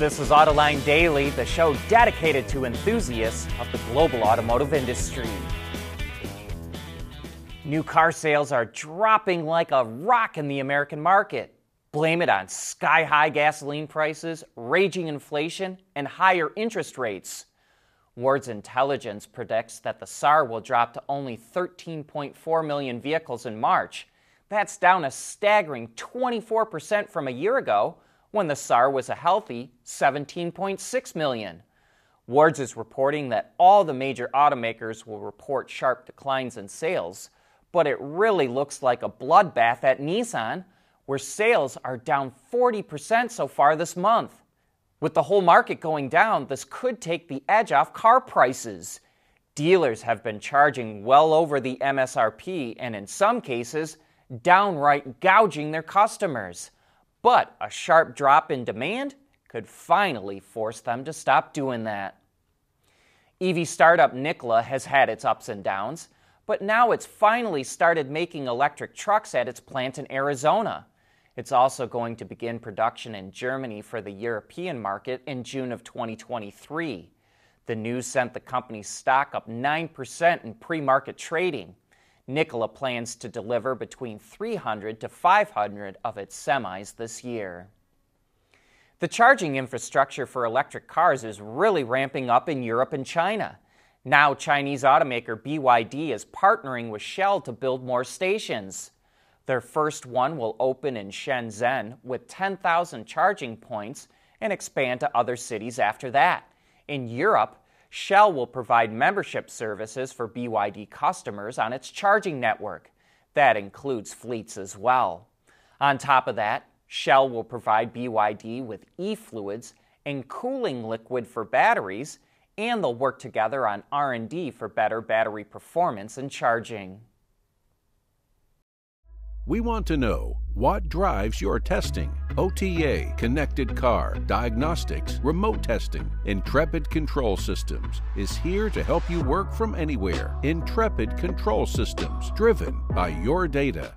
This is Autoline Daily, the show dedicated to enthusiasts of the global automotive industry. New car sales are dropping like a rock in the American market. Blame it on sky high gasoline prices, raging inflation, and higher interest rates. Ward's Intelligence predicts that the SAAR will drop to only 13.4 million vehicles in March. That's down a staggering 24% from a year ago when the SAAR was a healthy 17.6 million. Wards is reporting that all the major automakers will report sharp declines in sales, but it really looks like a bloodbath at Nissan, where sales are down 40% so far this month. With the whole market going down, this could take the edge off car prices. Dealers have been charging well over the MSRP and, in some cases, downright gouging their customers. But a sharp drop in demand could finally force them to stop doing that. EV startup Nikola has had its ups and downs, but now it's finally started making electric trucks at its plant in Arizona. It's also going to begin production in Germany for the European market in June of 2023. The news sent the company's stock up 9% in pre market trading. Nikola plans to deliver between 300 to 500 of its semis this year. The charging infrastructure for electric cars is really ramping up in Europe and China. Now, Chinese automaker BYD is partnering with Shell to build more stations. Their first one will open in Shenzhen with 10,000 charging points and expand to other cities after that. In Europe, Shell will provide membership services for BYD customers on its charging network. That includes fleets as well. On top of that, Shell will provide BYD with e-fluids and cooling liquid for batteries, and they'll work together on R&D for better battery performance and charging. We want to know what drives your testing. OTA, connected car, diagnostics, remote testing. Intrepid Control Systems is here to help you work from anywhere. Intrepid Control Systems, driven by your data.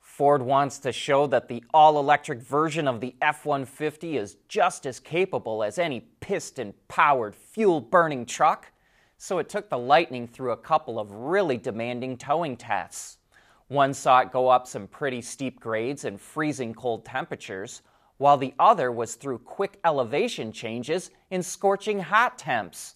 Ford wants to show that the all electric version of the F 150 is just as capable as any piston powered, fuel burning truck so it took the Lightning through a couple of really demanding towing tests. One saw it go up some pretty steep grades and freezing cold temperatures, while the other was through quick elevation changes in scorching hot temps.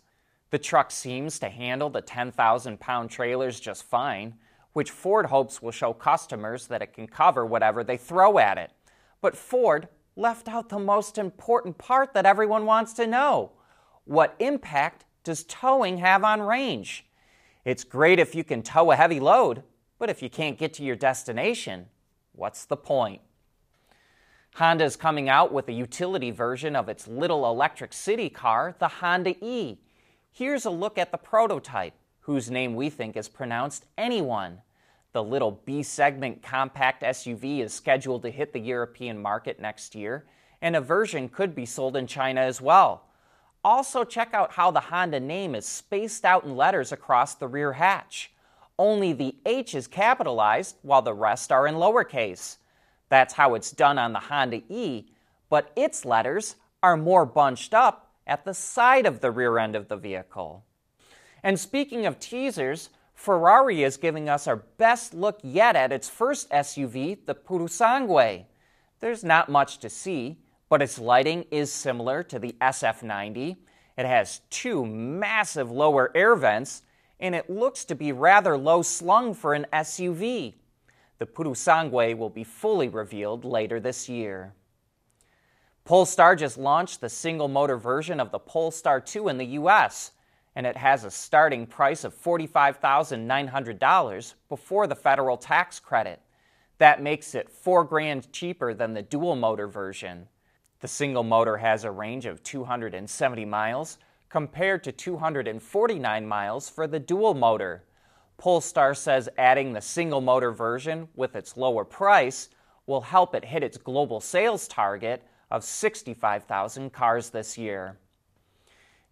The truck seems to handle the 10,000 pound trailers just fine, which Ford hopes will show customers that it can cover whatever they throw at it. But Ford left out the most important part that everyone wants to know what impact does towing have on range? It's great if you can tow a heavy load, but if you can't get to your destination, what's the point? Honda is coming out with a utility version of its little electric city car, the Honda E. Here's a look at the prototype, whose name we think is pronounced Anyone. The little B segment compact SUV is scheduled to hit the European market next year, and a version could be sold in China as well. Also, check out how the Honda name is spaced out in letters across the rear hatch. Only the H is capitalized while the rest are in lowercase. That's how it's done on the Honda E, but its letters are more bunched up at the side of the rear end of the vehicle. And speaking of teasers, Ferrari is giving us our best look yet at its first SUV, the Purosangue. There's not much to see but its lighting is similar to the SF90. It has two massive lower air vents, and it looks to be rather low slung for an SUV. The Purosangue will be fully revealed later this year. Polestar just launched the single motor version of the Polestar 2 in the US, and it has a starting price of $45,900 before the federal tax credit. That makes it 4 grand cheaper than the dual motor version. The single motor has a range of 270 miles compared to 249 miles for the dual motor. Polestar says adding the single motor version with its lower price will help it hit its global sales target of 65,000 cars this year.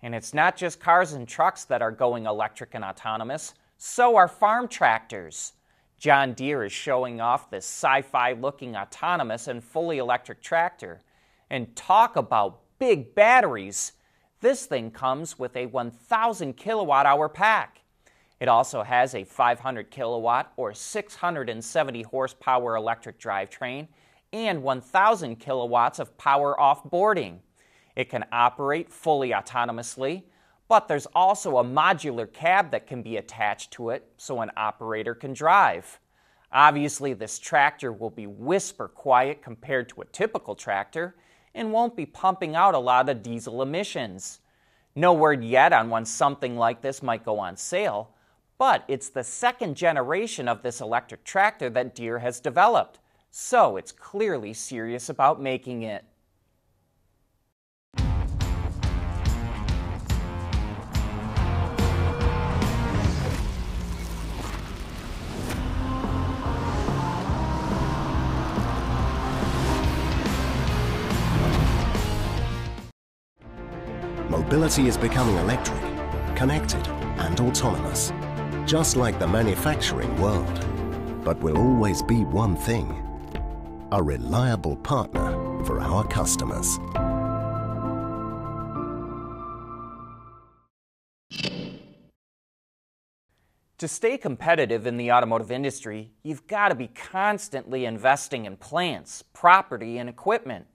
And it's not just cars and trucks that are going electric and autonomous, so are farm tractors. John Deere is showing off this sci fi looking autonomous and fully electric tractor. And talk about big batteries! This thing comes with a 1,000 kilowatt hour pack. It also has a 500 kilowatt or 670 horsepower electric drivetrain and 1,000 kilowatts of power off boarding. It can operate fully autonomously, but there's also a modular cab that can be attached to it so an operator can drive. Obviously, this tractor will be whisper quiet compared to a typical tractor and won't be pumping out a lot of diesel emissions. No word yet on when something like this might go on sale, but it's the second generation of this electric tractor that Deere has developed, so it's clearly serious about making it. Mobility is becoming electric, connected, and autonomous just like the manufacturing world, but will always be one thing a reliable partner for our customers. To stay competitive in the automotive industry, you've got to be constantly investing in plants, property, and equipment.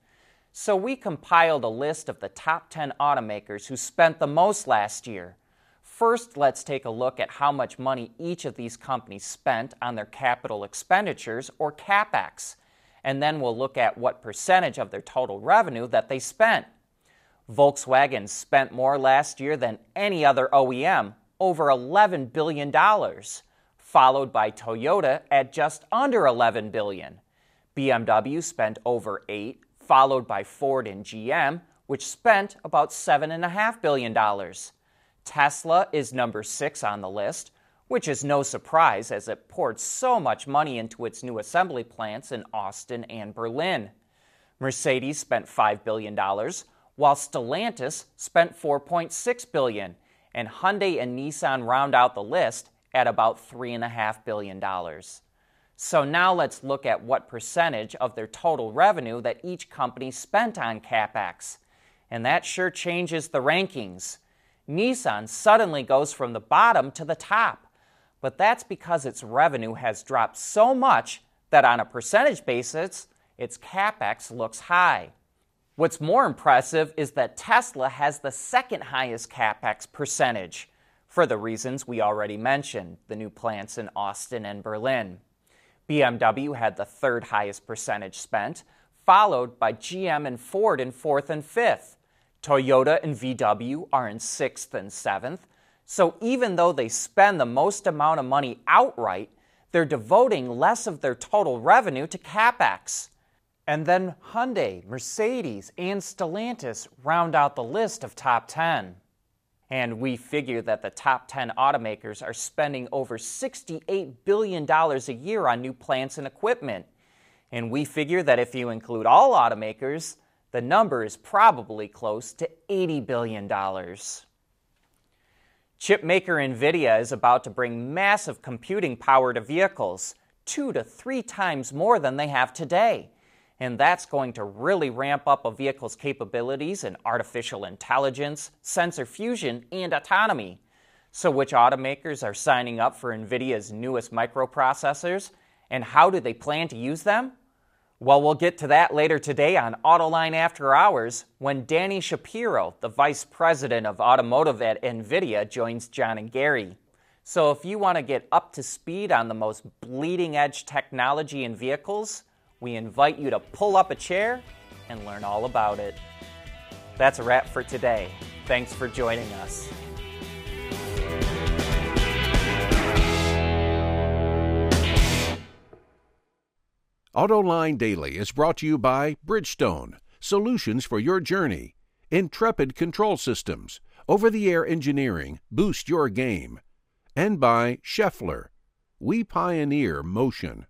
So we compiled a list of the top 10 automakers who spent the most last year First, let's take a look at how much money each of these companies spent on their capital expenditures, or CapEx, and then we'll look at what percentage of their total revenue that they spent. Volkswagen spent more last year than any other OEM, over $11 billion, followed by Toyota at just under 11 billion. BMW spent over 8, followed by Ford and GM, which spent about $7.5 billion. Tesla is number six on the list, which is no surprise as it poured so much money into its new assembly plants in Austin and Berlin. Mercedes spent $5 billion, while Stellantis spent 4.6 billion, and Hyundai and Nissan round out the list at about $3.5 billion. So now let's look at what percentage of their total revenue that each company spent on CapEx. And that sure changes the rankings. Nissan suddenly goes from the bottom to the top. But that's because its revenue has dropped so much that on a percentage basis, its capex looks high. What's more impressive is that Tesla has the second highest capex percentage, for the reasons we already mentioned the new plants in Austin and Berlin. BMW had the third highest percentage spent, followed by GM and Ford in fourth and fifth. Toyota and VW are in sixth and seventh. So even though they spend the most amount of money outright, they're devoting less of their total revenue to capex. And then Hyundai, Mercedes, and Stellantis round out the list of top 10. And we figure that the top 10 automakers are spending over $68 billion a year on new plants and equipment. And we figure that if you include all automakers, the number is probably close to $80 billion. Chip maker NVIDIA is about to bring massive computing power to vehicles, two to three times more than they have today. And that's going to really ramp up a vehicle's capabilities in artificial intelligence, sensor fusion, and autonomy. So, which automakers are signing up for NVIDIA's newest microprocessors? And how do they plan to use them? Well, we'll get to that later today on Autoline After Hours when Danny Shapiro, the Vice President of Automotive at NVIDIA, joins John and Gary. So, if you want to get up to speed on the most bleeding edge technology in vehicles, we invite you to pull up a chair and learn all about it. That's a wrap for today. Thanks for joining us. AutoLine Daily is brought to you by Bridgestone, solutions for your journey, Intrepid Control Systems, over the air engineering, boost your game, and by Schaeffler. We pioneer motion.